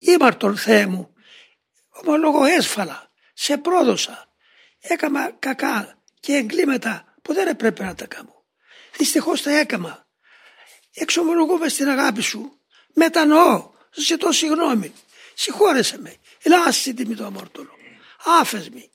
Ήμαρτον Θεέ μου, ομολογώ έσφαλα, σε πρόδωσα, έκαμα κακά και εγκλήματα που δεν έπρεπε να τα κάνω. Δυστυχώς τα έκαμα. Εξομολογούμε στην αγάπη σου, μετανοώ, ζητώ συγγνώμη, συγχώρεσαι με, ελάσσει τιμή το αμόρτωλο. Άφεσμη,